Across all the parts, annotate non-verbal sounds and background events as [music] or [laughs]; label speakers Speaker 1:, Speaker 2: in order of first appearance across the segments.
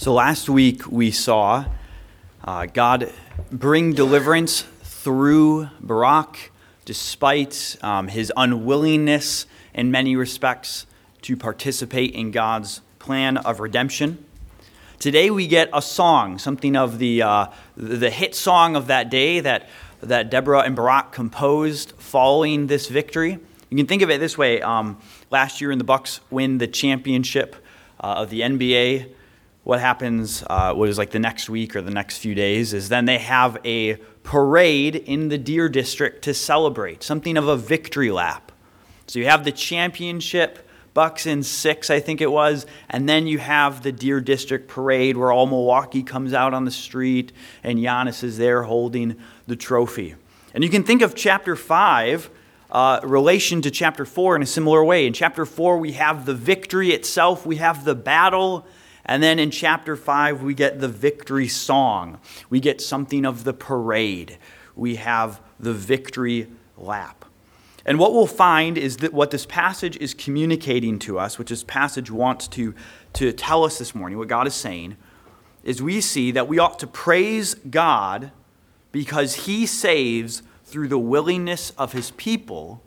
Speaker 1: So last week we saw uh, God bring deliverance through Barak despite um, his unwillingness in many respects to participate in God's plan of redemption. Today we get a song, something of the, uh, the hit song of that day that, that Deborah and Barak composed following this victory. You can think of it this way um, last year, in the Bucks win the championship uh, of the NBA what happens uh, was like the next week or the next few days is then they have a parade in the Deer District to celebrate, something of a victory lap. So you have the championship, Bucks in six, I think it was, and then you have the Deer District parade where all Milwaukee comes out on the street and Giannis is there holding the trophy. And you can think of chapter five. Uh, relation to chapter 4 in a similar way. In chapter 4, we have the victory itself, we have the battle, and then in chapter 5, we get the victory song. We get something of the parade. We have the victory lap. And what we'll find is that what this passage is communicating to us, which this passage wants to, to tell us this morning, what God is saying, is we see that we ought to praise God because he saves through the willingness of his people,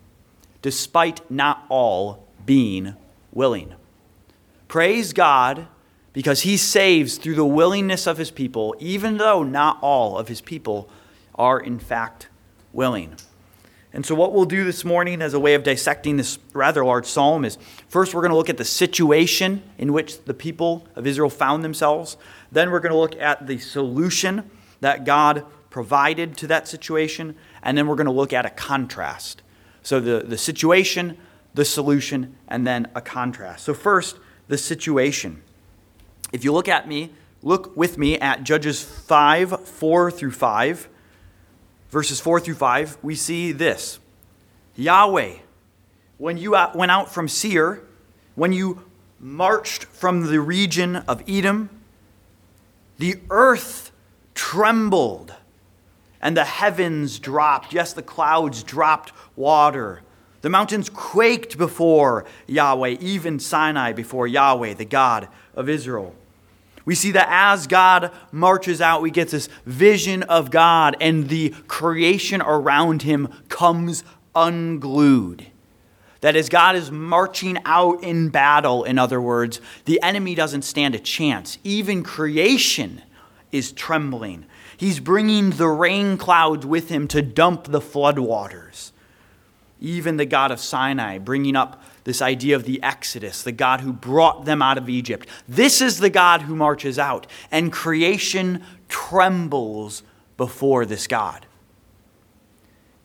Speaker 1: despite not all being willing. Praise God because he saves through the willingness of his people, even though not all of his people are in fact willing. And so, what we'll do this morning as a way of dissecting this rather large psalm is first, we're going to look at the situation in which the people of Israel found themselves. Then, we're going to look at the solution that God provided to that situation. And then, we're going to look at a contrast. So, the, the situation, the solution, and then a contrast. So, first, the situation. If you look at me, look with me at Judges 5 4 through 5, verses 4 through 5, we see this Yahweh, when you went out from Seir, when you marched from the region of Edom, the earth trembled and the heavens dropped. Yes, the clouds dropped water. The mountains quaked before Yahweh, even Sinai before Yahweh, the God of Israel. We see that as God marches out, we get this vision of God, and the creation around him comes unglued. That as God is marching out in battle, in other words, the enemy doesn't stand a chance. Even creation is trembling. He's bringing the rain clouds with him to dump the floodwaters. Even the God of Sinai bringing up this idea of the Exodus, the God who brought them out of Egypt. This is the God who marches out, and creation trembles before this God.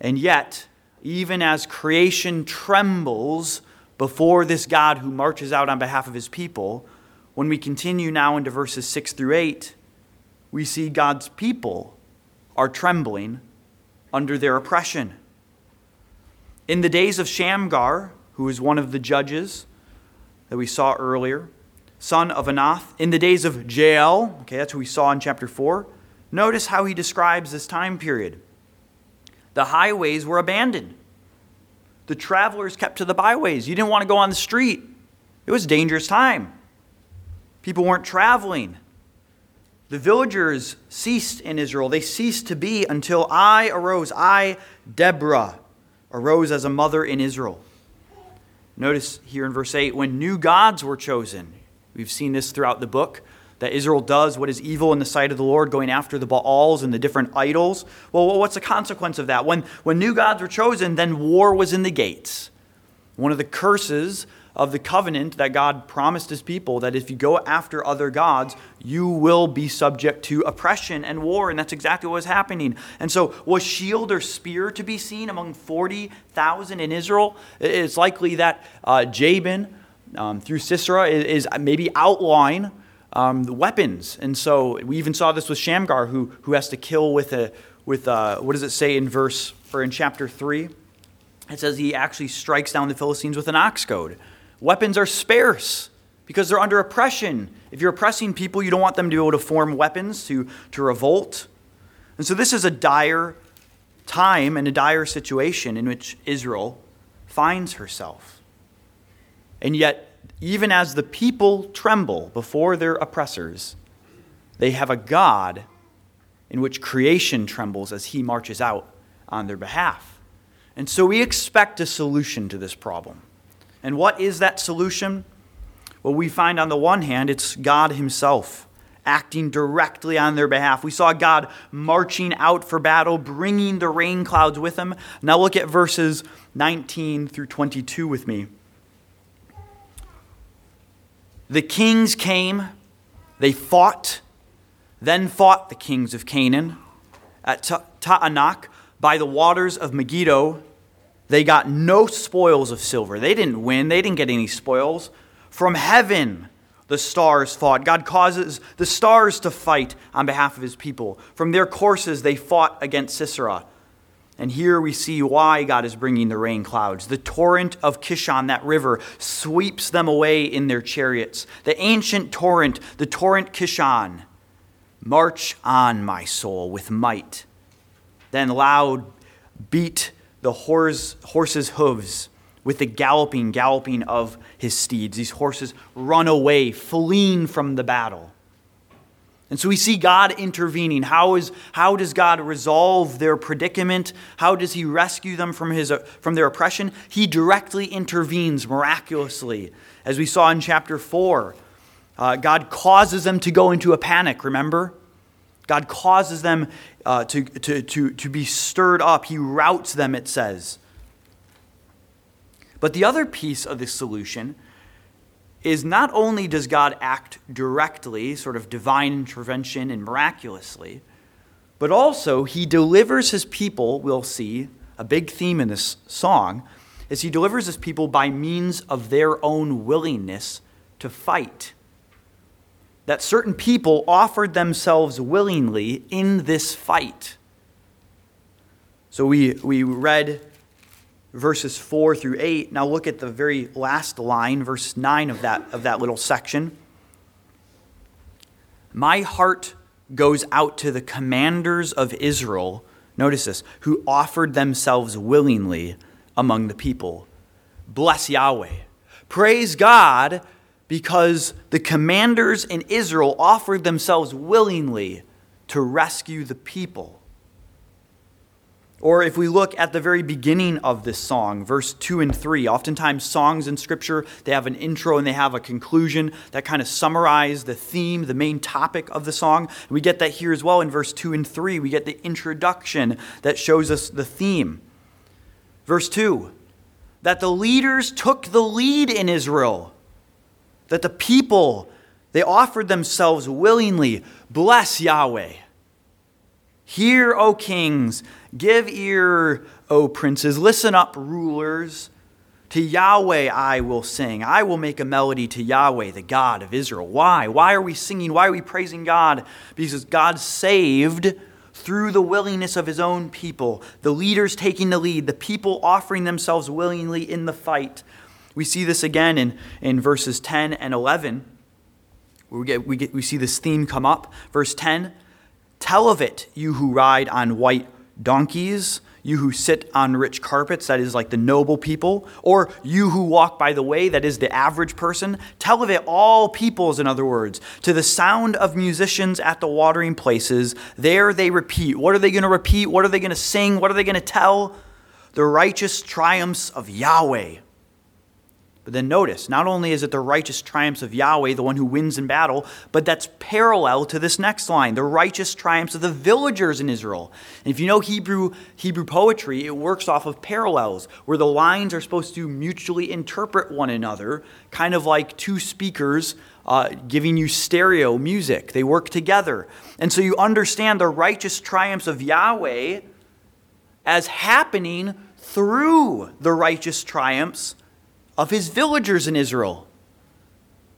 Speaker 1: And yet, even as creation trembles before this God who marches out on behalf of his people, when we continue now into verses 6 through 8, we see God's people are trembling under their oppression. In the days of Shamgar, who is one of the judges that we saw earlier, son of Anath, in the days of Jael, okay, that's who we saw in chapter 4. Notice how he describes this time period. The highways were abandoned. The travelers kept to the byways. You didn't want to go on the street. It was a dangerous time. People weren't traveling. The villagers ceased in Israel. They ceased to be until I arose. I, Deborah, arose as a mother in Israel. Notice here in verse 8 when new gods were chosen. We've seen this throughout the book that Israel does what is evil in the sight of the Lord, going after the Baals and the different idols. Well, what's the consequence of that? When, when new gods were chosen, then war was in the gates. One of the curses of the covenant that God promised his people that if you go after other gods, you will be subject to oppression and war. And that's exactly what was happening. And so, was shield or spear to be seen among 40,000 in Israel? It's likely that uh, Jabin, um, through Sisera, is, maybe outlawing um, the weapons. And so, we even saw this with Shamgar, who, who has to kill with a, with a, what does it say in verse, or in chapter 3? It says he actually strikes down the Philistines with an ox goad. Weapons are sparse because they're under oppression. If you're oppressing people, you don't want them to be able to form weapons to, to revolt. And so this is a dire time and a dire situation in which Israel finds herself. And yet, even as the people tremble before their oppressors, They have a God in which creation trembles as he marches out on their behalf. And so we expect a solution to this problem. And what is that solution? Well, we find on the one hand, it's God Himself acting directly on their behalf. We saw God marching out for battle, bringing the rain clouds with Him. Now look at verses 19 through 22 with me. The kings came, they fought, then fought the kings of Canaan at Taanach by the waters of Megiddo. They got no spoils of silver. They didn't win, they didn't get any spoils. From heaven, the stars fought. God causes the stars to fight on behalf of his people. From their courses, they fought against Sisera. And here we see why God is bringing the rain clouds. The torrent of Kishon, that river, sweeps them away in their chariots. The ancient torrent, the torrent Kishon. March on, my soul, with might. Then loud beat the horse, horse's hooves with the galloping, galloping of his steeds. These horses run away, fleeing from the battle. And so we see God intervening. How, is, how does God resolve their predicament? How does he rescue them from, his, from their oppression? He directly intervenes miraculously. As we saw in chapter 4, uh, God causes them to go into a panic, remember? God causes them uh, to, to, to, to be stirred up. He routs them, it says. But the other piece of this solution is not only does God act directly, sort of divine intervention and miraculously, but also he delivers his people, we'll see, a big theme in this song, is he delivers his people by means of their own willingness to fight. That certain people offered themselves willingly in this fight. So we, we read verses 4 through 8. Now look at the very last line, verse 9 of that, of that little section. My heart goes out to the commanders of Israel, notice this, who offered themselves willingly among the people. Bless Yahweh. Praise God because the commanders in Israel offered themselves willingly to rescue the people. Or if we look at the very beginning of this song, verse 2 and 3, oftentimes songs in Scripture, they have an intro and they have a conclusion that kind of summarize the theme, the main topic of the song. We get that here as well in verse 2 and 3. We get the introduction that shows us the theme. Verse 2 that the leaders took the lead in Israel, that the people, they offered themselves willingly. Bless Yahweh. Hear, O kings, give ear, O princes, listen up, rulers. To Yahweh I will sing. I will make a melody to Yahweh, the God of Israel. Why? Why are we singing? Why are we praising God? Because God saved through the willingness of his own people, the leaders taking the lead, the people offering themselves willingly in the fight. We see this again in, in verses 10 and 11. We, get, we, get, we see this theme come up. Verse 10 Tell of it, you who ride on white donkeys, you who sit on rich carpets, that is like the noble people, or you who walk by the way, that is the average person. Tell of it, all peoples, in other words, to the sound of musicians at the watering places. There they repeat. What are they going to repeat? What are they going to sing? What are they going to tell? The righteous triumphs of Yahweh. But then notice, not only is it the righteous triumphs of Yahweh, the one who wins in battle, but that's parallel to this next line, the righteous triumphs of the villagers in Israel. And if you know Hebrew, Hebrew poetry, it works off of parallels, where the lines are supposed to mutually interpret one another, kind of like two speakers uh, giving you stereo music. They work together. And so you understand the righteous triumphs of Yahweh as happening through the righteous triumphs of his villagers in Israel.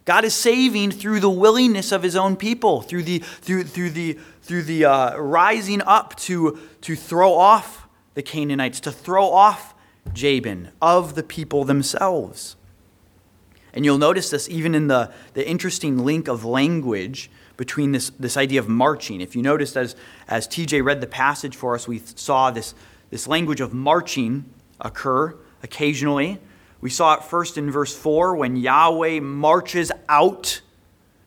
Speaker 1: God is saving through the willingness of his own people, through the, through, through the, through the uh, rising up to, to throw off the Canaanites, to throw off Jabin of the people themselves. And you'll notice this even in the, the interesting link of language between this, this idea of marching. If you noticed as, as TJ read the passage for us, we saw this, this language of marching occur occasionally. We saw it first in verse 4 when Yahweh marches out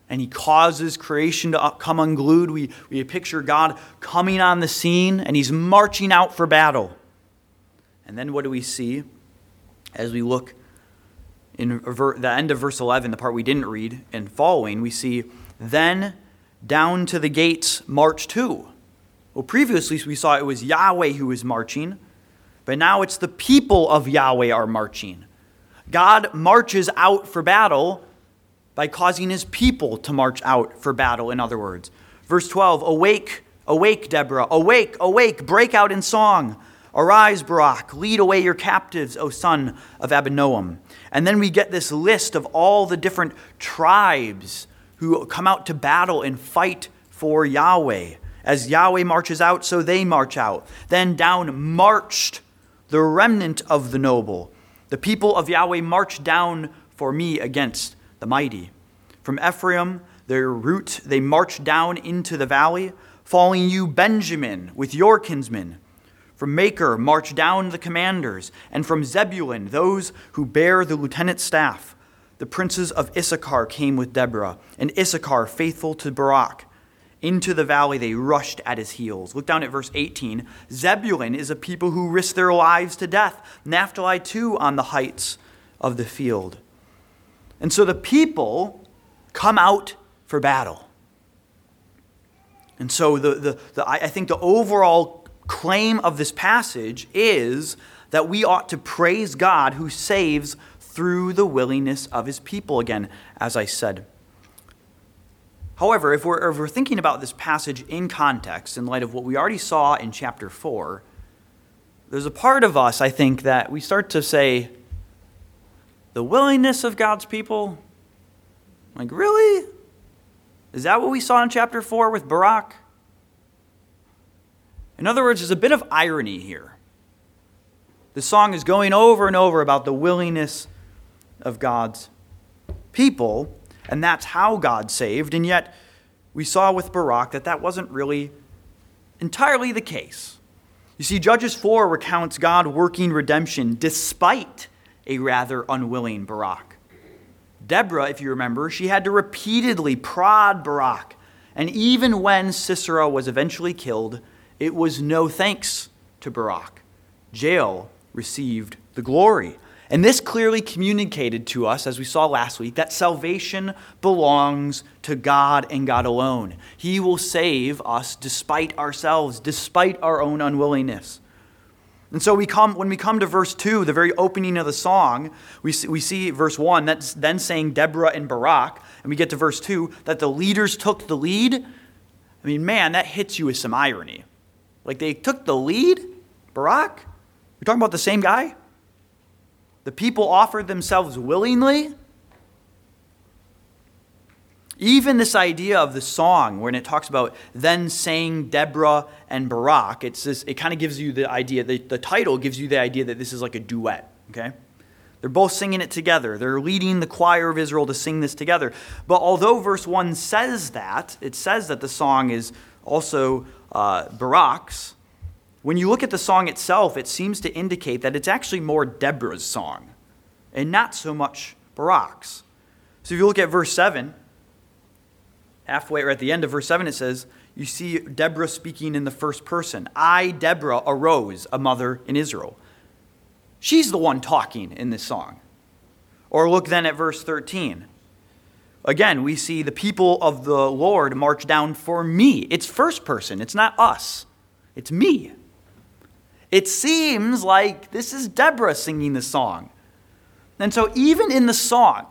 Speaker 1: and he causes creation to come unglued. We, we picture God coming on the scene and he's marching out for battle. And then what do we see as we look in the end of verse 11, the part we didn't read, and following? We see, then down to the gates march two. Well, previously we saw it was Yahweh who was marching, but now it's the people of Yahweh are marching. God marches out for battle by causing his people to march out for battle, in other words. Verse 12 Awake, awake, Deborah, awake, awake, break out in song. Arise, Barak, lead away your captives, O son of Abinoam. And then we get this list of all the different tribes who come out to battle and fight for Yahweh. As Yahweh marches out, so they march out. Then down marched the remnant of the noble. The people of Yahweh march down for me against the mighty. From Ephraim, their root, they march down into the valley, following you, Benjamin, with your kinsmen. From Machir, march down the commanders, and from Zebulun, those who bear the lieutenant's staff. The princes of Issachar came with Deborah, and Issachar faithful to Barak. Into the valley they rushed at his heels. Look down at verse 18. Zebulun is a people who risk their lives to death. Naphtali, too, on the heights of the field. And so the people come out for battle. And so the, the, the, I think the overall claim of this passage is that we ought to praise God who saves through the willingness of his people, again, as I said. However, if we're, if we're thinking about this passage in context, in light of what we already saw in chapter 4, there's a part of us, I think, that we start to say, the willingness of God's people? Like, really? Is that what we saw in chapter 4 with Barak? In other words, there's a bit of irony here. The song is going over and over about the willingness of God's people, and that's how God saved. And yet, we saw with Barak that that wasn't really entirely the case. You see, Judges 4 recounts God working redemption despite a rather unwilling Barak. Deborah, if you remember, she had to repeatedly prod Barak. And even when Sisera was eventually killed, it was no thanks to Barak. Jael received the glory. And this clearly communicated to us, as we saw last week, that salvation belongs to God and God alone. He will save us despite ourselves, despite our own unwillingness. And so we come, when we come to verse 2, the very opening of the song, we see, we see verse 1, that's then saying Deborah and Barak, and we get to verse 2, that the leaders took the lead. I mean, man, that hits you with some irony. Like they took the lead? Barak? We're talking about the same guy? The people offered themselves willingly. Even this idea of the song, when it talks about then saying Deborah and Barak, it's this, it kind of gives you the idea, the, the title gives you the idea that this is like a duet, okay? They're both singing it together. They're leading the choir of Israel to sing this together. But although verse 1 says that, it says that the song is also uh, Barak's, when you look at the song itself, it seems to indicate that it's actually more Deborah's song and not so much Barak's. So if you look at verse 7, halfway or at the end of verse 7, it says, You see Deborah speaking in the first person. I, Deborah, arose, a mother in Israel. She's the one talking in this song. Or look then at verse 13. Again, we see the people of the Lord march down for me. It's first person, it's not us, it's me. It seems like this is Deborah singing the song. And so, even in the song,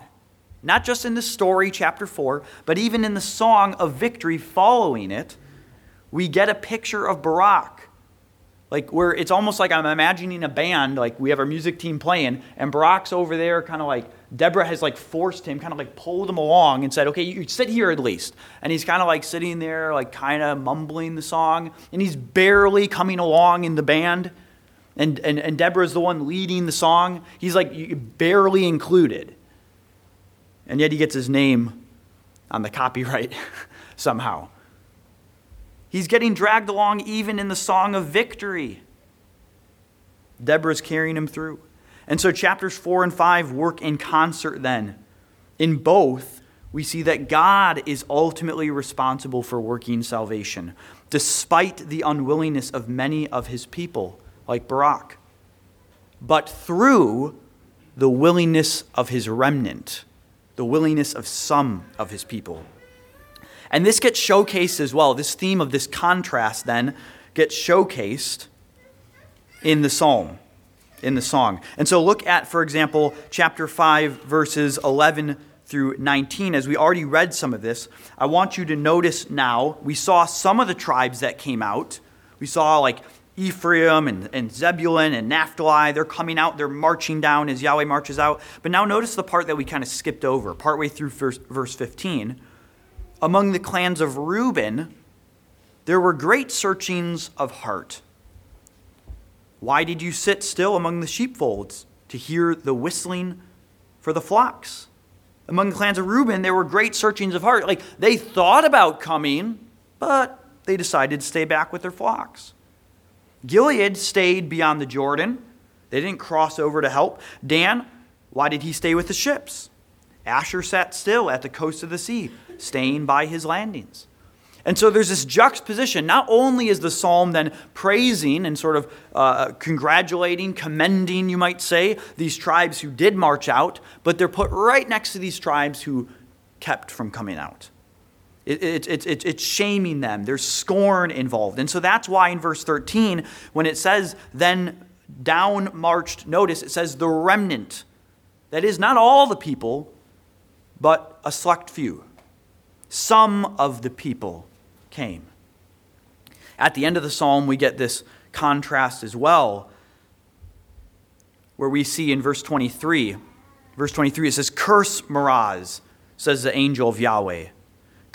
Speaker 1: not just in the story, chapter 4, but even in the song of victory following it, we get a picture of Barak. Like, where it's almost like I'm imagining a band, like we have our music team playing, and Barak's over there, kind of like Deborah has like forced him, kind of like pulled him along and said, okay, you sit here at least. And he's kind of like sitting there, like kind of mumbling the song, and he's barely coming along in the band. And, and, and Deborah's the one leading the song. He's like barely included. And yet he gets his name on the copyright [laughs] somehow. He's getting dragged along even in the song of victory. Deborah's carrying him through. And so chapters 4 and 5 work in concert then. In both, we see that God is ultimately responsible for working salvation, despite the unwillingness of many of his people, like Barak, but through the willingness of his remnant, the willingness of some of his people. And this gets showcased as well. This theme of this contrast then gets showcased in the psalm, in the song. And so look at, for example, chapter 5, verses 11 through 19. As we already read some of this, I want you to notice now, we saw some of the tribes that came out. We saw like Ephraim and, and Zebulun and Naphtali. They're coming out, they're marching down as Yahweh marches out. But now notice the part that we kind of skipped over, partway through verse, verse 15. Among the clans of Reuben, there were great searchings of heart. Why did you sit still among the sheepfolds to hear the whistling for the flocks? Among the clans of Reuben, there were great searchings of heart. Like they thought about coming, but they decided to stay back with their flocks. Gilead stayed beyond the Jordan. They didn't cross over to help. Dan, why did he stay with the ships? Asher sat still at the coast of the sea, staying by his landings. And so there's this juxtaposition. Not only is the psalm then praising and sort of uh, congratulating, commending, you might say, these tribes who did march out, but they're put right next to these tribes who kept from coming out. It, it, it, it, it's shaming them. There's scorn involved. And so that's why in verse 13, when it says, then down marched, notice it says the remnant. That is not all the people, but a select few. Some of the people came. At the end of the psalm, we get this contrast as well, where we see in verse 23, verse 23, it says, Curse Meroz, says the angel of Yahweh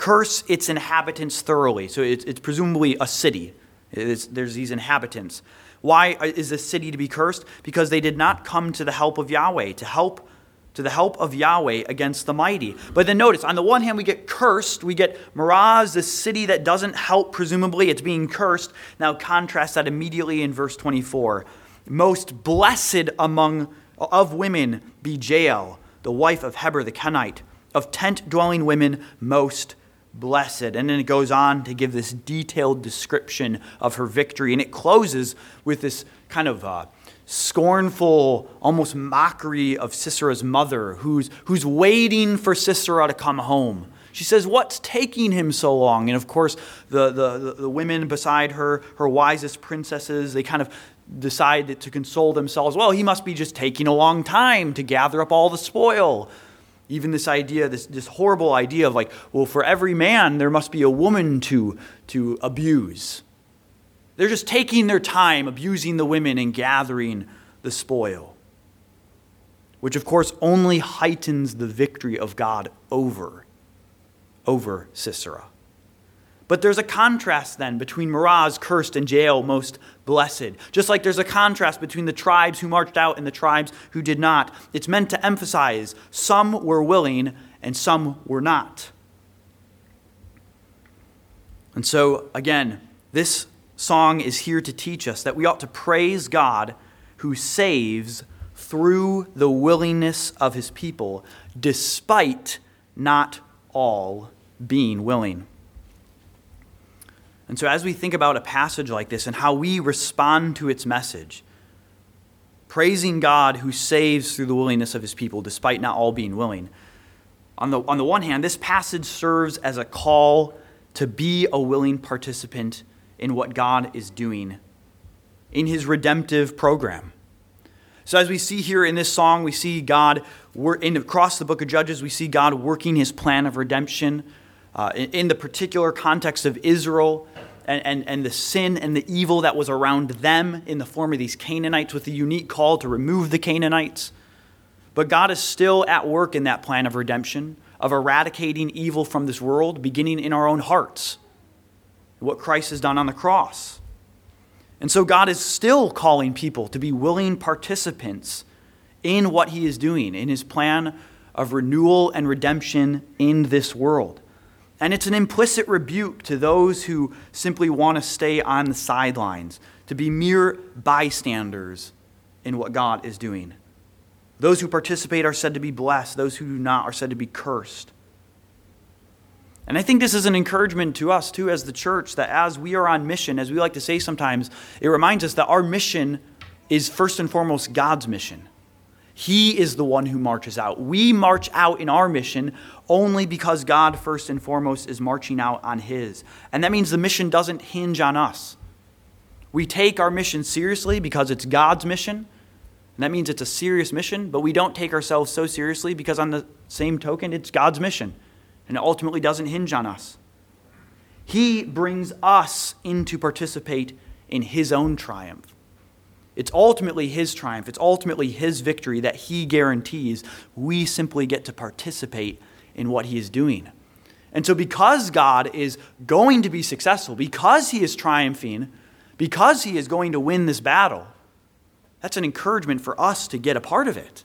Speaker 1: curse its inhabitants thoroughly. So it's, it's presumably a city. It's, there's these inhabitants. Why is this city to be cursed? Because they did not come to the help of Yahweh, to help to the help of Yahweh against the mighty. But then notice, on the one hand, we get cursed. We get Meroz, this city that doesn't help, presumably, it's being cursed. Now contrast that immediately in verse 24. Most blessed among of women be Jael, the wife of Heber the Kenite. Of tent dwelling women, most blessed. And then it goes on to give this detailed description of her victory. And it closes with this kind of uh, scornful, almost mockery of Sisera's mother, who's, who's waiting for Sisera to come home. She says, What's taking him so long? And of course, the, the, the women beside her, her wisest princesses, they kind of decide to console themselves. Well, he must be just taking a long time to gather up all the spoil. Even this idea, this, this horrible idea of like, well, for every man, there must be a woman to, to abuse. They're just taking their time abusing the women and gathering the spoil, which of course only heightens the victory of God over, over Sisera. But there's a contrast then between Meroz, cursed, and Jael, most blessed. Just like there's a contrast between the tribes who marched out and the tribes who did not. It's meant to emphasize some were willing and some were not. And so, again, this song is here to teach us that we ought to praise God who saves through the willingness of his people, despite not all being willing. And so, as we think about a passage like this and how we respond to its message, praising God who saves through the willingness of his people, despite not all being willing, on the, on the one hand, this passage serves as a call to be a willing participant in what God is doing in his redemptive program. So, as we see here in this song, we see God, in, across the book of Judges, we see God working his plan of redemption uh, in, in, the particular context of Israel and, and, and the sin and the evil that was around them in the form of these Canaanites with the unique call to remove the Canaanites. But God is still at work in that plan of redemption, of eradicating evil from this world, beginning in our own hearts. What Christ has done on the cross. And so God is still calling people to be willing participants in what he is doing, in his plan of renewal and redemption in this world. And it's an implicit rebuke to those who simply want to stay on the sidelines, to be mere bystanders in what God is doing. Those who participate are said to be blessed, those who do not are said to be cursed. And I think this is an encouragement to us, too, as the church, that as we are on mission, as we like to say sometimes, it reminds us that our mission is first and foremost God's mission. He is the one who marches out. We march out in our mission only because God, first and foremost, is marching out on His. And that means the mission doesn't hinge on us. We take our mission seriously because it's God's mission, and that means it's a serious mission, but we don't take ourselves so seriously because, on the same token, it's God's mission, and it ultimately doesn't hinge on us. He brings us in to participate in His own triumph. It's ultimately His triumph, it's ultimately His victory that He guarantees. We simply get to participate in what He is doing. And so, because God is going to be successful, because He is triumphing, because He is going to win this battle, that's an encouragement for us to get a part of it.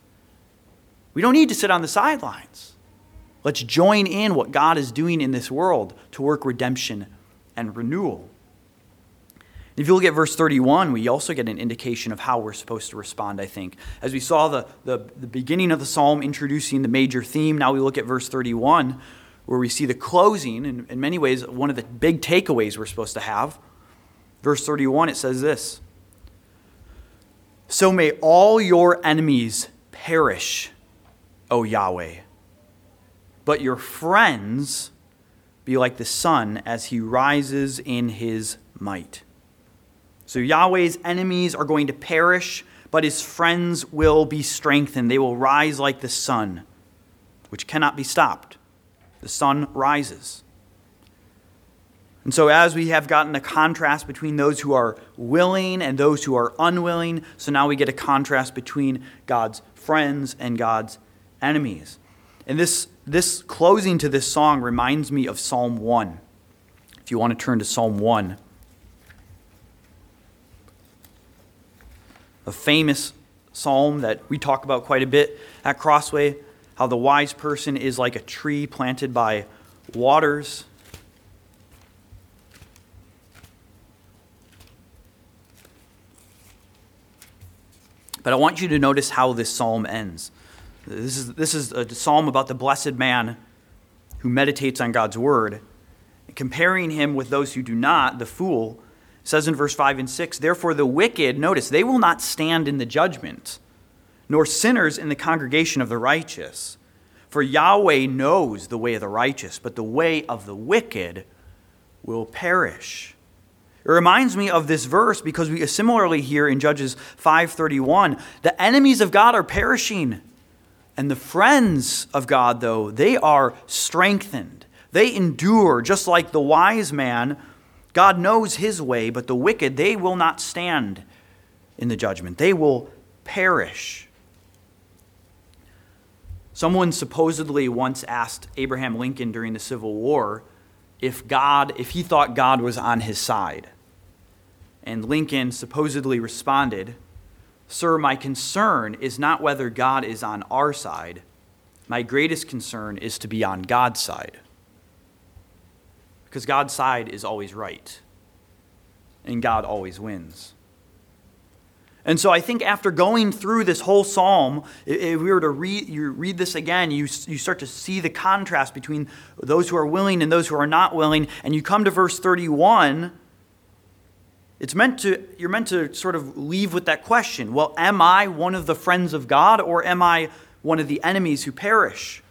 Speaker 1: We don't need to sit on the sidelines. Let's join in what God is doing in this world to work redemption and renewal. If you look at verse 31, we also get an indication of how we're supposed to respond, I think. As we saw the, the, the, beginning of the psalm introducing the major theme, now we look at verse 31, where we see the closing, in, in many ways, one of the big takeaways we're supposed to have. Verse 31, it says this So may all your enemies perish, O Yahweh, but your friends be like the sun as he rises in his might. So Yahweh's enemies are going to perish, but his friends will be strengthened. They will rise like the sun, which cannot be stopped. The sun rises. And so, as we have gotten a contrast between those who are willing and those who are unwilling, so now we get a contrast between God's friends and God's enemies. And this, this closing to this song reminds me of Psalm 1. If you want to turn to Psalm 1. a famous psalm that we talk about quite a bit at Crossway how the wise person is like a tree planted by waters. But I want you to notice how this psalm ends. This is, this is a psalm about the blessed man who meditates on God's word, comparing him with those who do not, the fool says in verse 5 and 6 Therefore, the wicked, notice, they will not stand in the judgment, nor sinners in the congregation of the righteous. For Yahweh knows the way of the righteous, but the way of the wicked will perish. It reminds me of this verse because we similarly hear in Judges 5:31, the enemies of God are perishing, and the friends of God though, they are strengthened. They endure just like the wise man God knows his way, but the wicked, they will not stand in the judgment. They will perish. Someone supposedly once asked Abraham Lincoln during the Civil War if God, if he thought God was on his side. And Lincoln supposedly responded, Sir, my concern is not whether God is on our side. My greatest concern is to be on God's side because God's side is always right, and God always wins. And so I think after going through this whole psalm, if we were to read, you read this again, you, you start to see the contrast between those who are willing and those who are not willing. And you come to verse 31, it's meant to, you're meant to sort of leave with that question well, am I one of the friends of God or am I one of the enemies who perish?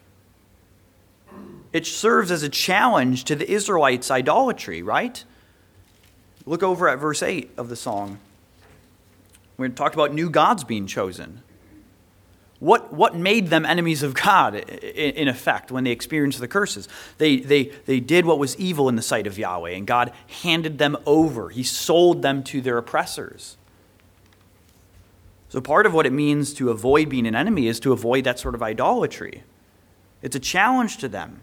Speaker 1: it serves as a challenge to the Israelites' idolatry, right? Look over at verse 8 of the song. We talked about new gods being chosen. What, what made them enemies of God, in effect, when they experienced the curses? They, they, they did what was evil in the sight of Yahweh, and God handed them over. He sold them to their oppressors. So, part of what it means to avoid being an enemy is to avoid that sort of idolatry. It's a challenge to them.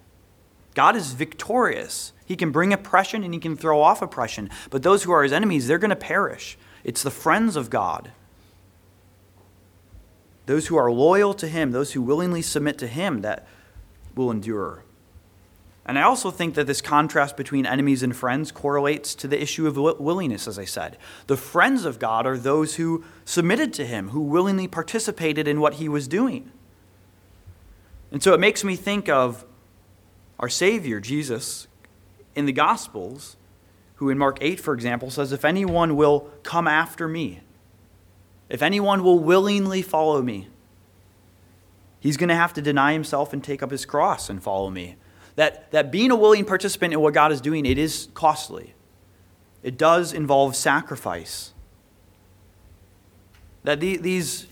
Speaker 1: God is victorious. He can bring oppression and he can throw off oppression. But those who are his enemies, they're going to perish. It's the friends of God. Those who are loyal to him, those who willingly submit to him, that will endure. And I also think that this contrast between enemies and friends correlates to the issue of willingness, as I said. The friends of God are those who submitted to him, who willingly participated in what he was doing. And so it makes me think of Our Savior, Jesus, in the Gospels, who in Mark 8, for example, says, If anyone will come after me, if anyone will willingly follow me, he's going to have to deny himself and take up his cross and follow me. That, that being a willing participant in what God is doing, it is costly. It does involve sacrifice. That the, these,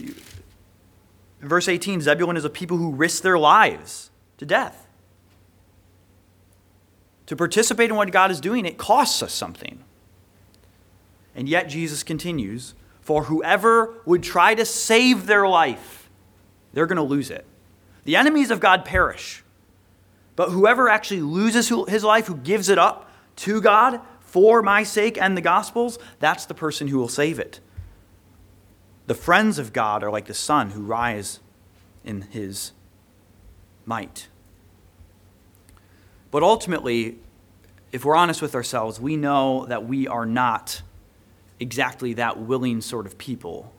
Speaker 1: verse 18, Zebulun is a people who risk their lives to death. To participate in what God is doing, it costs us something. And yet Jesus continues, for whoever would try to save their life, they're going to lose it. The enemies of God perish. But whoever actually loses his life, who gives it up to God for my sake and the gospel's, that's the person who will save it. The friends of God are like the sun who rise in his might. But ultimately, if we're honest with ourselves, we know that we are not exactly that willing sort of people.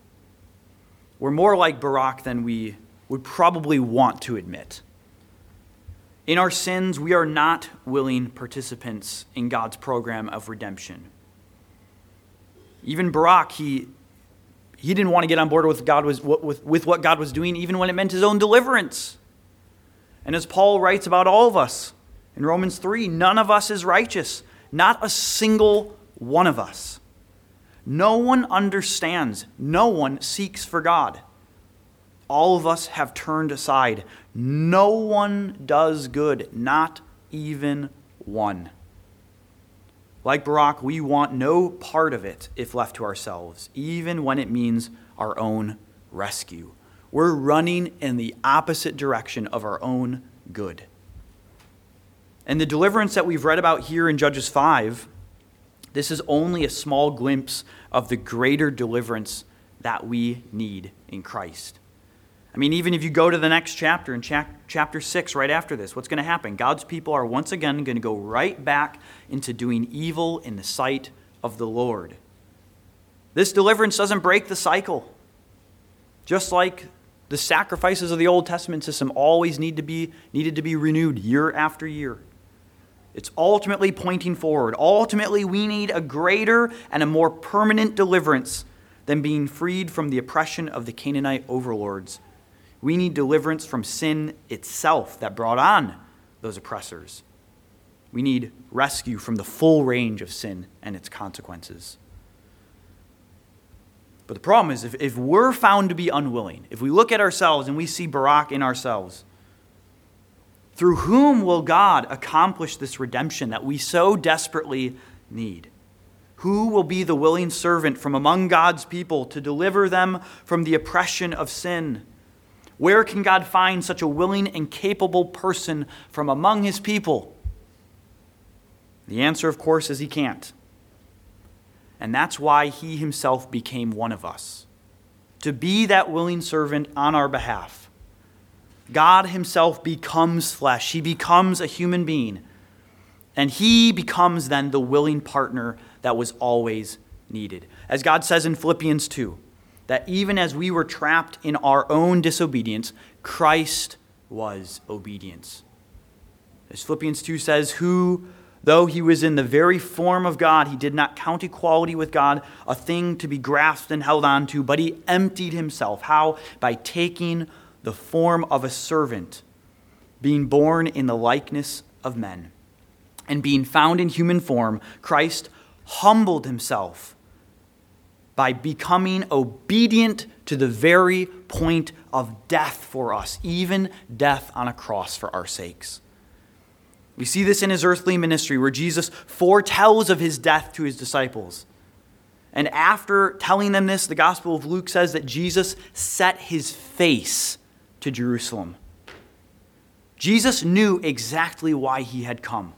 Speaker 1: We're more like Barak than we would probably want to admit. In our sins, we are not willing participants in God's program of redemption. Even Barak, he, he didn't want to get on board with, God was, with, with what God was doing, even when it meant his own deliverance. And as Paul writes about all of us in Romans 3, none of us is righteous, not a single one of us. No one understands, no one seeks for God. All of us have turned aside. No one does good, not even one. Like Barak, we want no part of it if left to ourselves, even when it means our own rescue. We're running in the opposite direction of our own good. And the deliverance that we've read about here in Judges 5, this is only a small glimpse of the greater deliverance that we need in Christ. I mean, even if you go to the next chapter, in chapter 6, right after this, what's going to happen? God's people are once again going to go right back into doing evil in the sight of the Lord. This deliverance doesn't break the cycle. Just like the sacrifices of the Old Testament system always need to be, needed to be renewed year after year. It's ultimately pointing forward. Ultimately, we need a greater and a more permanent deliverance than being freed from the oppression of the Canaanite overlords we need deliverance from sin itself that brought on those oppressors. We need rescue from the full range of sin and its consequences. But the problem is, if, if we're found to be unwilling, if we look at ourselves and we see Barak in ourselves, through whom will God accomplish this redemption that we so desperately need? Who will be the willing servant from among God's people to deliver them from the oppression of sin? Where can God find such a willing and capable person from among his people? The answer, of course, is he can't. And that's why he himself became one of us, to be that willing servant on our behalf. God himself becomes flesh, he becomes a human being, and he becomes then the willing partner that was always needed. As God says in Philippians 2 that even as we were trapped in our own disobedience, Christ was obedience. As Philippians 2 says, who, though he was in the very form of God, he did not count equality with God a thing to be grasped and held on to, but he emptied himself. How? By taking the form of a servant, being born in the likeness of men. And being found in human form, Christ humbled himself by becoming obedient to the very point of death for us, even death on a cross for our sakes. We see this in his earthly ministry where Jesus foretells of his death to his disciples. And after telling them this, the Gospel of Luke says that Jesus set his face to Jerusalem. Jesus knew exactly why he had come.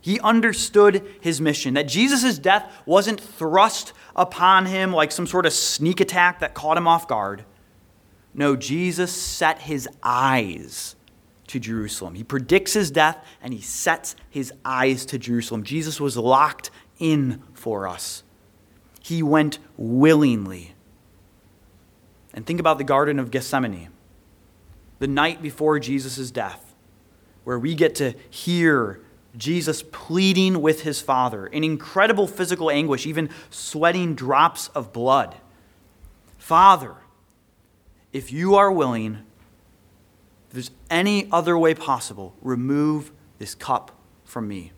Speaker 1: He understood his mission, that Jesus' death wasn't thrust upon him like some sort of sneak attack that caught him off guard. No, Jesus set his eyes to Jerusalem. He predicts his death and he sets his eyes to Jerusalem. Jesus was locked in for us. He went willingly. And think about the Garden of Gethsemane, the night before Jesus' death. where we get to hear Jesus pleading with his Father in incredible physical anguish, even sweating drops of blood. Father, if you are willing, if there's any other way possible, remove this cup from me.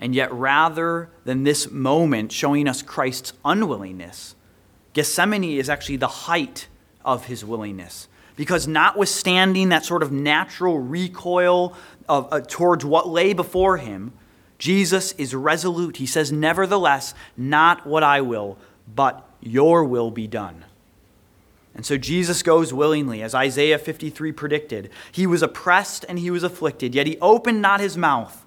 Speaker 1: And yet, rather than this moment showing us Christ's unwillingness, Gethsemane is actually the height of his willingness. Because, notwithstanding that sort of natural recoil of, uh, towards what lay before him, Jesus is resolute. He says, Nevertheless, not what I will, but your will be done. And so Jesus goes willingly, as Isaiah 53 predicted. He was oppressed and he was afflicted, yet he opened not his mouth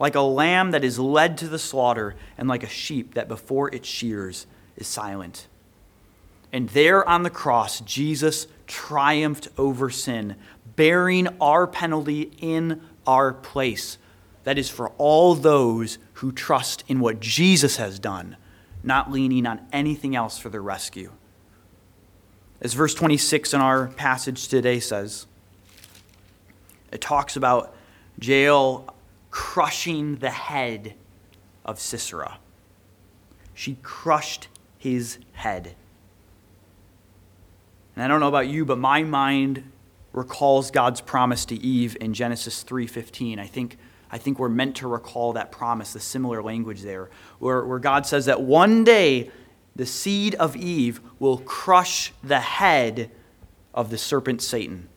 Speaker 1: like a lamb that is led to the slaughter, and like a sheep that before its shears is silent. And there on the cross, Jesus triumphed over sin, bearing our penalty in our place. That is for all those who trust in what Jesus has done, not leaning on anything else for their rescue. As verse 26 in our passage today says, it talks about Jael crushing the head of Sisera. She crushed his head. And I don't know about you, but my mind recalls God's promise to Eve in Genesis 3:15. I think I think we're meant to recall that promise, the similar language there, where, where God says that one day the seed of Eve will crush the head of the serpent Satan.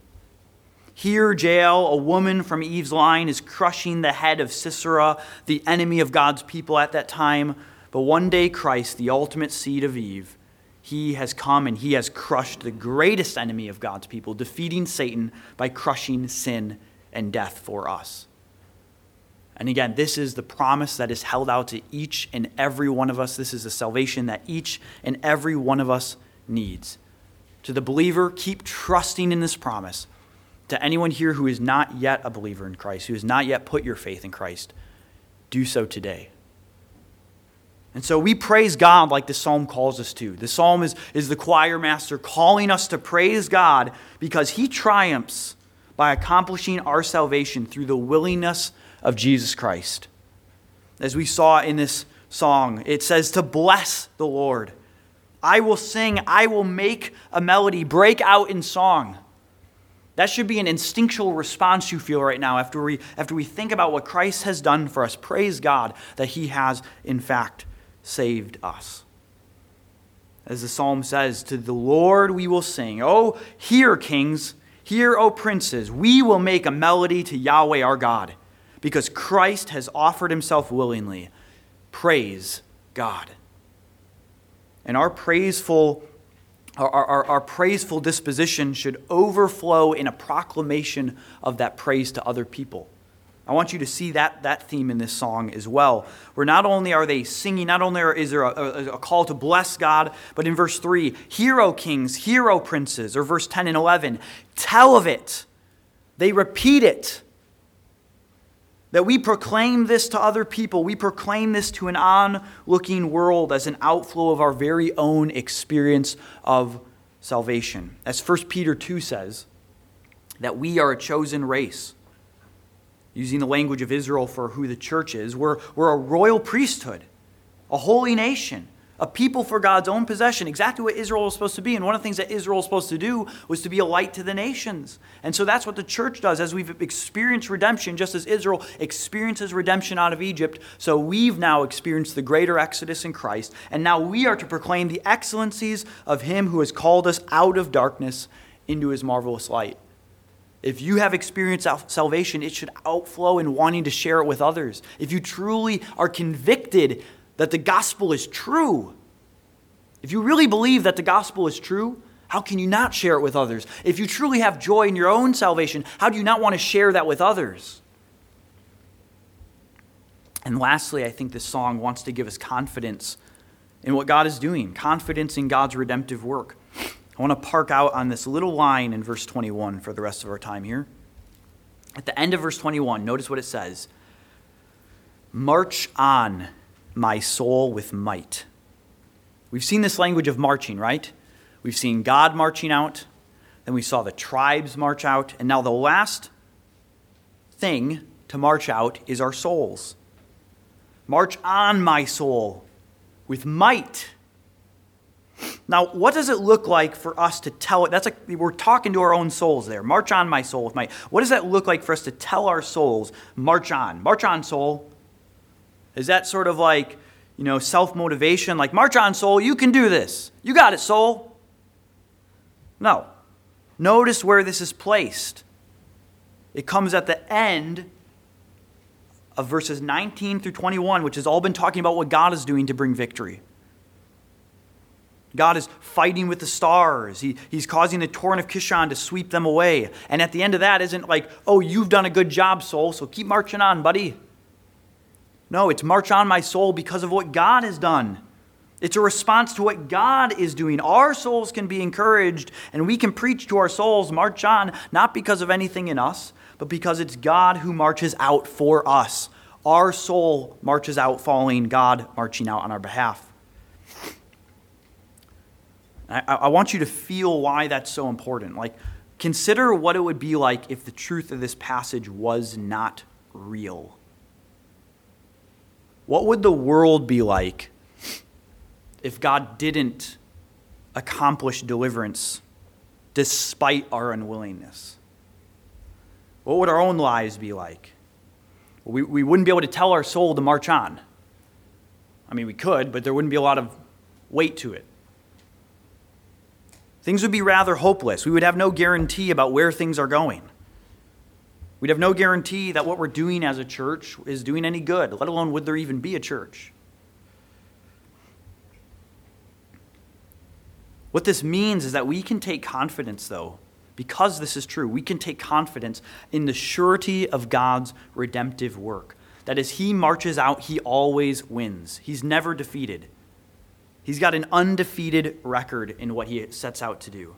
Speaker 1: Here, Jael, a woman from Eve's line, is crushing the head of Sisera, the enemy of God's people at that time. But one day, Christ, the ultimate seed of Eve, he has come and he has crushed the greatest enemy of God's people, defeating Satan by crushing sin and death for us. And again, this is the promise that is held out to each and every one of us. This is the salvation that each and every one of us needs. To the believer, keep trusting in this promise to anyone here who is not yet a believer in Christ, who has not yet put your faith in Christ, do so today. And so we praise God like the psalm calls us to. The psalm is, is the choir master calling us to praise God because he triumphs by accomplishing our salvation through the willingness of Jesus Christ. As we saw in this song, it says to bless the Lord. I will sing, I will make a melody, break out in song. That should be an instinctual response you feel right now after we, after we think about what Christ has done for us. Praise God that He has, in fact, saved us. As the psalm says, To the Lord we will sing. Oh, hear, kings, hear, O princes. We will make a melody to Yahweh our God, because Christ has offered Himself willingly. Praise God. And our praiseful our, our, our, praiseful disposition should overflow in a proclamation of that praise to other people. I want you to see that, that theme in this song as well, where not only are they singing, not only is there a, a, a call to bless God, but in verse 3, hero kings, hero princes, or verse 10 and 11, tell of it. They repeat it. That we proclaim this to other people. We proclaim this to an onlooking world as an outflow of our very own experience of salvation. As 1 Peter 2 says, that we are a chosen race. Using the language of Israel for who the church is, we're, we're a royal priesthood, a holy nation, a people for God's own possession, exactly what Israel was supposed to be. And one of the things that Israel was supposed to do was to be a light to the nations. And so that's what the church does. As we've experienced redemption, just as Israel experiences redemption out of Egypt, so we've now experienced the greater exodus in Christ. And now we are to proclaim the excellencies of Him who has called us out of darkness into His marvelous light. If you have experienced salvation, it should outflow in wanting to share it with others. If you truly are convicted that the gospel is true. If you really believe that the gospel is true, how can you not share it with others? If you truly have joy in your own salvation, how do you not want to share that with others? And lastly, I think this song wants to give us confidence in what God is doing, confidence in God's redemptive work. I want to park out on this little line in verse 21 for the rest of our time here. At the end of verse 21, notice what it says March on my soul with might. We've seen this language of marching, right? We've seen God marching out, then we saw the tribes march out, and now the last thing to march out is our souls. March on, my soul, with might. Now, what does it look like for us to tell it? That's like we're talking to our own souls there. March on, my soul, with might. What does that look like for us to tell our souls, march on? March on, soul. Is that sort of like, you know, self motivation? Like, march on, soul, you can do this. You got it, soul. No. Notice where this is placed. It comes at the end of verses 19 through 21, which has all been talking about what God is doing to bring victory. God is fighting with the stars. He, he's causing the torrent of Kishon to sweep them away. And at the end of that isn't like, oh, you've done a good job, soul, so keep marching on, buddy. No, it's march on, my soul, because of what God has done. It's a response to what God is doing. Our souls can be encouraged, and we can preach to our souls, march on, not because of anything in us, but because it's God who marches out for us. Our soul marches out following God marching out on our behalf. I, I want you to feel why that's so important. Like, consider what it would be like if the truth of this passage was not real. What would the world be like if God didn't accomplish deliverance despite our unwillingness? What would our own lives be like? We, we wouldn't be able to tell our soul to march on. I mean, we could, but there wouldn't be a lot of weight to it. Things would be rather hopeless. We would have no guarantee about where things are going. We'd have no guarantee that what we're doing as a church is doing any good, let alone would there even be a church. What this means is that we can take confidence, though, because this is true, we can take confidence in the surety of God's redemptive work. That as He marches out, He always wins. He's never defeated. He's got an undefeated record in what He sets out to do.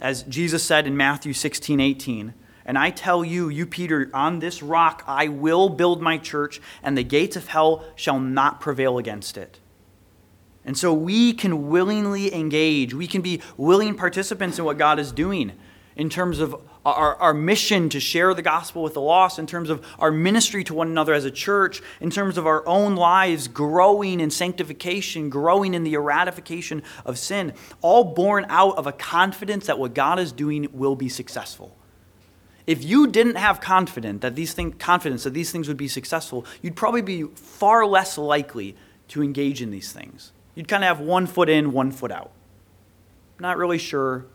Speaker 1: As Jesus said in Matthew 16 18, and I tell you, you Peter, on this rock I will build my church, and the gates of hell shall not prevail against it. And so we can willingly engage. We can be willing participants in what God is doing in terms of our, our mission to share the gospel with the lost, in terms of our ministry to one another as a church, in terms of our own lives growing in sanctification, growing in the eradication of sin, all born out of a confidence that what God is doing will be successful. If you didn't have confidence that these things, confidence that these things would be successful, you'd probably be far less likely to engage in these things. You'd kind of have one foot in, one foot out. Not really sure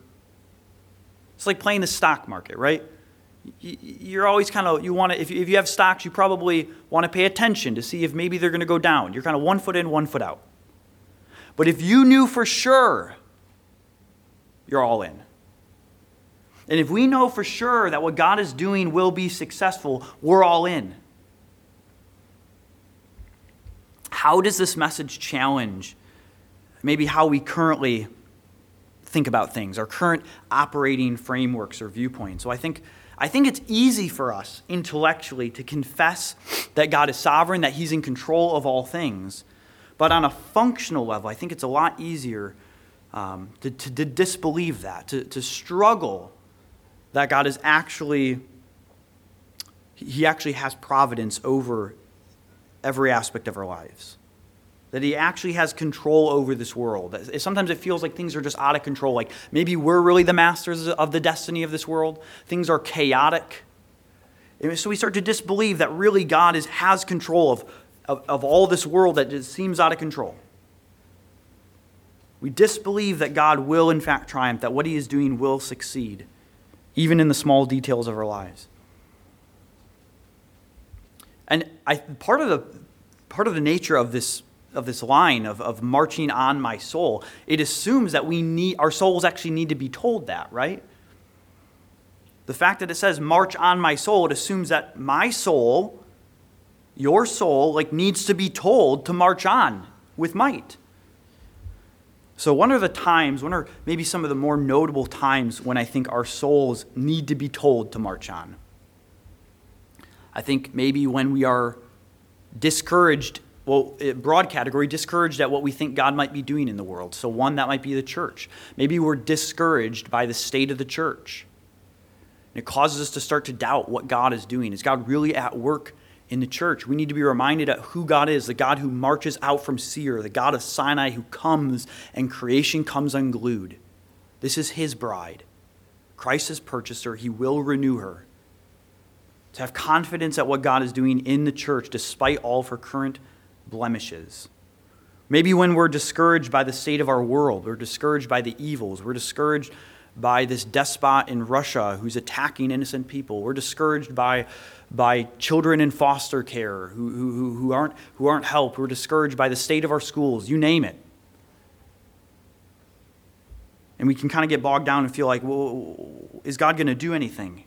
Speaker 1: it's like playing the stock market, right? You're always kind of, you want to, if you have stocks, you probably want to pay attention to see if maybe they're going to go down. You're kind of one foot in, one foot out. But if you knew for sure, you're all in. And if we know for sure that what God is doing will be successful, we're all in. How does this message challenge maybe how we currently think about things, our current operating frameworks or viewpoints. So I think, I think it's easy for us intellectually to confess that God is sovereign, that He's in control of all things. But on a functional level, I think it's a lot easier um, to, to, to disbelieve that, to, to struggle that God is actually, He actually has providence over every aspect of our lives that he actually has control over this world. Sometimes it feels like things are just out of control. Like maybe we're really the masters of the destiny of this world. Things are chaotic. And so we start to disbelieve that really God is, has control of, of, of all this world that just seems out of control. We disbelieve that God will, in fact, triumph, that what he is doing will succeed, even in the small details of our lives. And I, part, of the, part of the nature of this of this line of, of marching on my soul, it assumes that we need our souls actually need to be told that, right? The fact that it says march on my soul, it assumes that my soul, your soul, like needs to be told to march on with might. So, when are the times, when are maybe some of the more notable times when I think our souls need to be told to march on? I think maybe when we are discouraged well, broad category, discouraged at what we think God might be doing in the world. So, one, that might be the church. Maybe we're discouraged by the state of the church. And it causes us to start to doubt what God is doing. Is God really at work in the church? We need to be reminded of who God is the God who marches out from Seir, the God of Sinai who comes and creation comes unglued. This is his bride. Christ has purchased her, he will renew her. To have confidence at what God is doing in the church despite all of her current blemishes. Maybe when we're discouraged by the state of our world, we're discouraged by the evils, we're discouraged by this despot in Russia who's attacking innocent people, we're discouraged by, by children in foster care who, who, who, aren't, who aren't helped, we're discouraged by the state of our schools, you name it. And we can kind of get bogged down and feel like, well, is God going to do anything?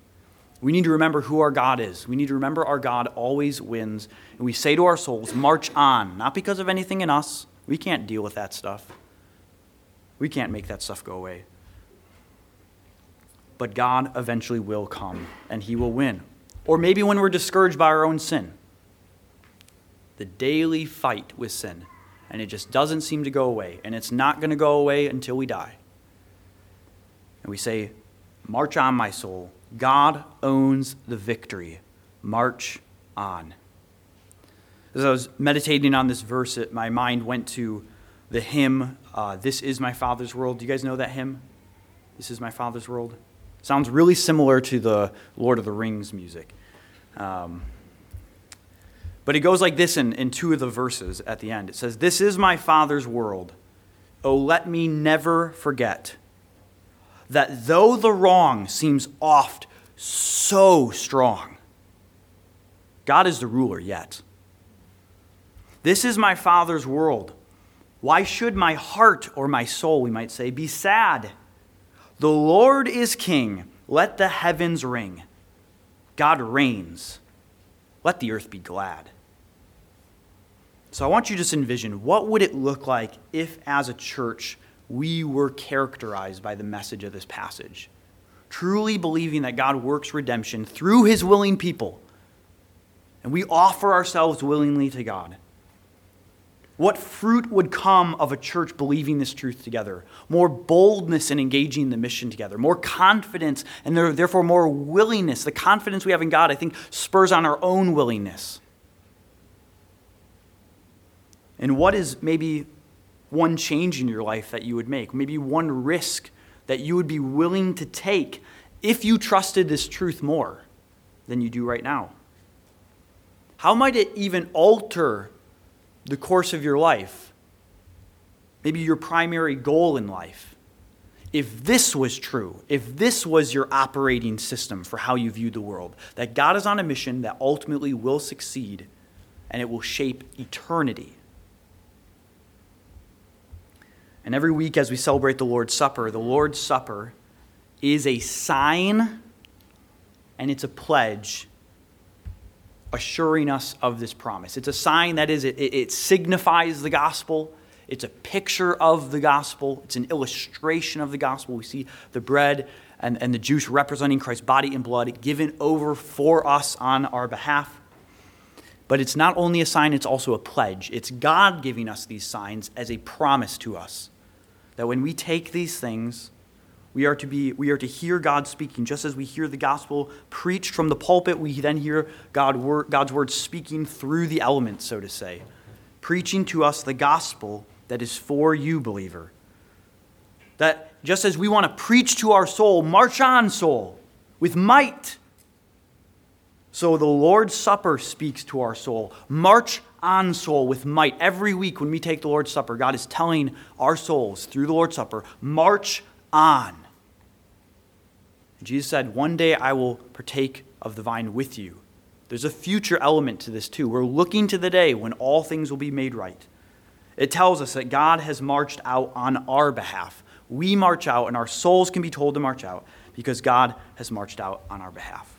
Speaker 1: We need to remember who our God is. We need to remember our God always wins. And we say to our souls, march on, not because of anything in us, we can't deal with that stuff. We can't make that stuff go away. But God eventually will come and he will win. Or maybe when we're discouraged by our own sin, the daily fight with sin, and it just doesn't seem to go away, and it's not going to go away until we die. And we say, March on, my soul. God owns the victory. March on. As I was meditating on this verse, it, my mind went to the hymn, uh, This is My Father's World. Do you guys know that hymn? This is My Father's World? Sounds really similar to the Lord of the Rings music. Um, but it goes like this in, in two of the verses at the end. It says, This is my Father's world. Oh, let me never forget that though the wrong seems oft so strong, God is the ruler yet. This is my Father's world. Why should my heart or my soul, we might say, be sad? The Lord is king. Let the heavens ring. God reigns. Let the earth be glad. So I want you to just envision what would it look like if as a church we were characterized by the message of this passage? Truly believing that God works redemption through his willing people. And we offer ourselves willingly to God. What fruit would come of a church believing this truth together? More boldness in engaging the mission together, more confidence, and therefore more willingness. The confidence we have in God, I think, spurs on our own willingness. And what is maybe one change in your life that you would make? Maybe one risk that you would be willing to take if you trusted this truth more than you do right now? How might it even alter the course of your life, maybe your primary goal in life, if this was true, if this was your operating system for how you view the world, that God is on a mission that ultimately will succeed and it will shape eternity. And every week as we celebrate the Lord's Supper, the Lord's Supper is a sign and it's a pledge assuring us of this promise. It's a sign that is, it, it signifies the gospel. It's a picture of the gospel. It's an illustration of the gospel. We see the bread and, and the juice representing Christ's body and blood given over for us on our behalf. But it's not only a sign, it's also a pledge. It's God giving us these signs as a promise to us that when we take these things, we are to be we are to hear God speaking just as we hear the gospel preached from the pulpit we then hear God word, God's word speaking through the elements so to say preaching to us the gospel that is for you believer. That just as we want to preach to our soul march on soul with might so the Lord's supper speaks to our soul. March on soul with might every week when we take the Lord's supper God is telling our souls through the Lord's supper march on Jesus said, One day I will partake of the vine with you. There's a future element to this, too. We're looking to the day when all things will be made right. It tells us that God has marched out on our behalf. We march out, and our souls can be told to march out because God has marched out on our behalf.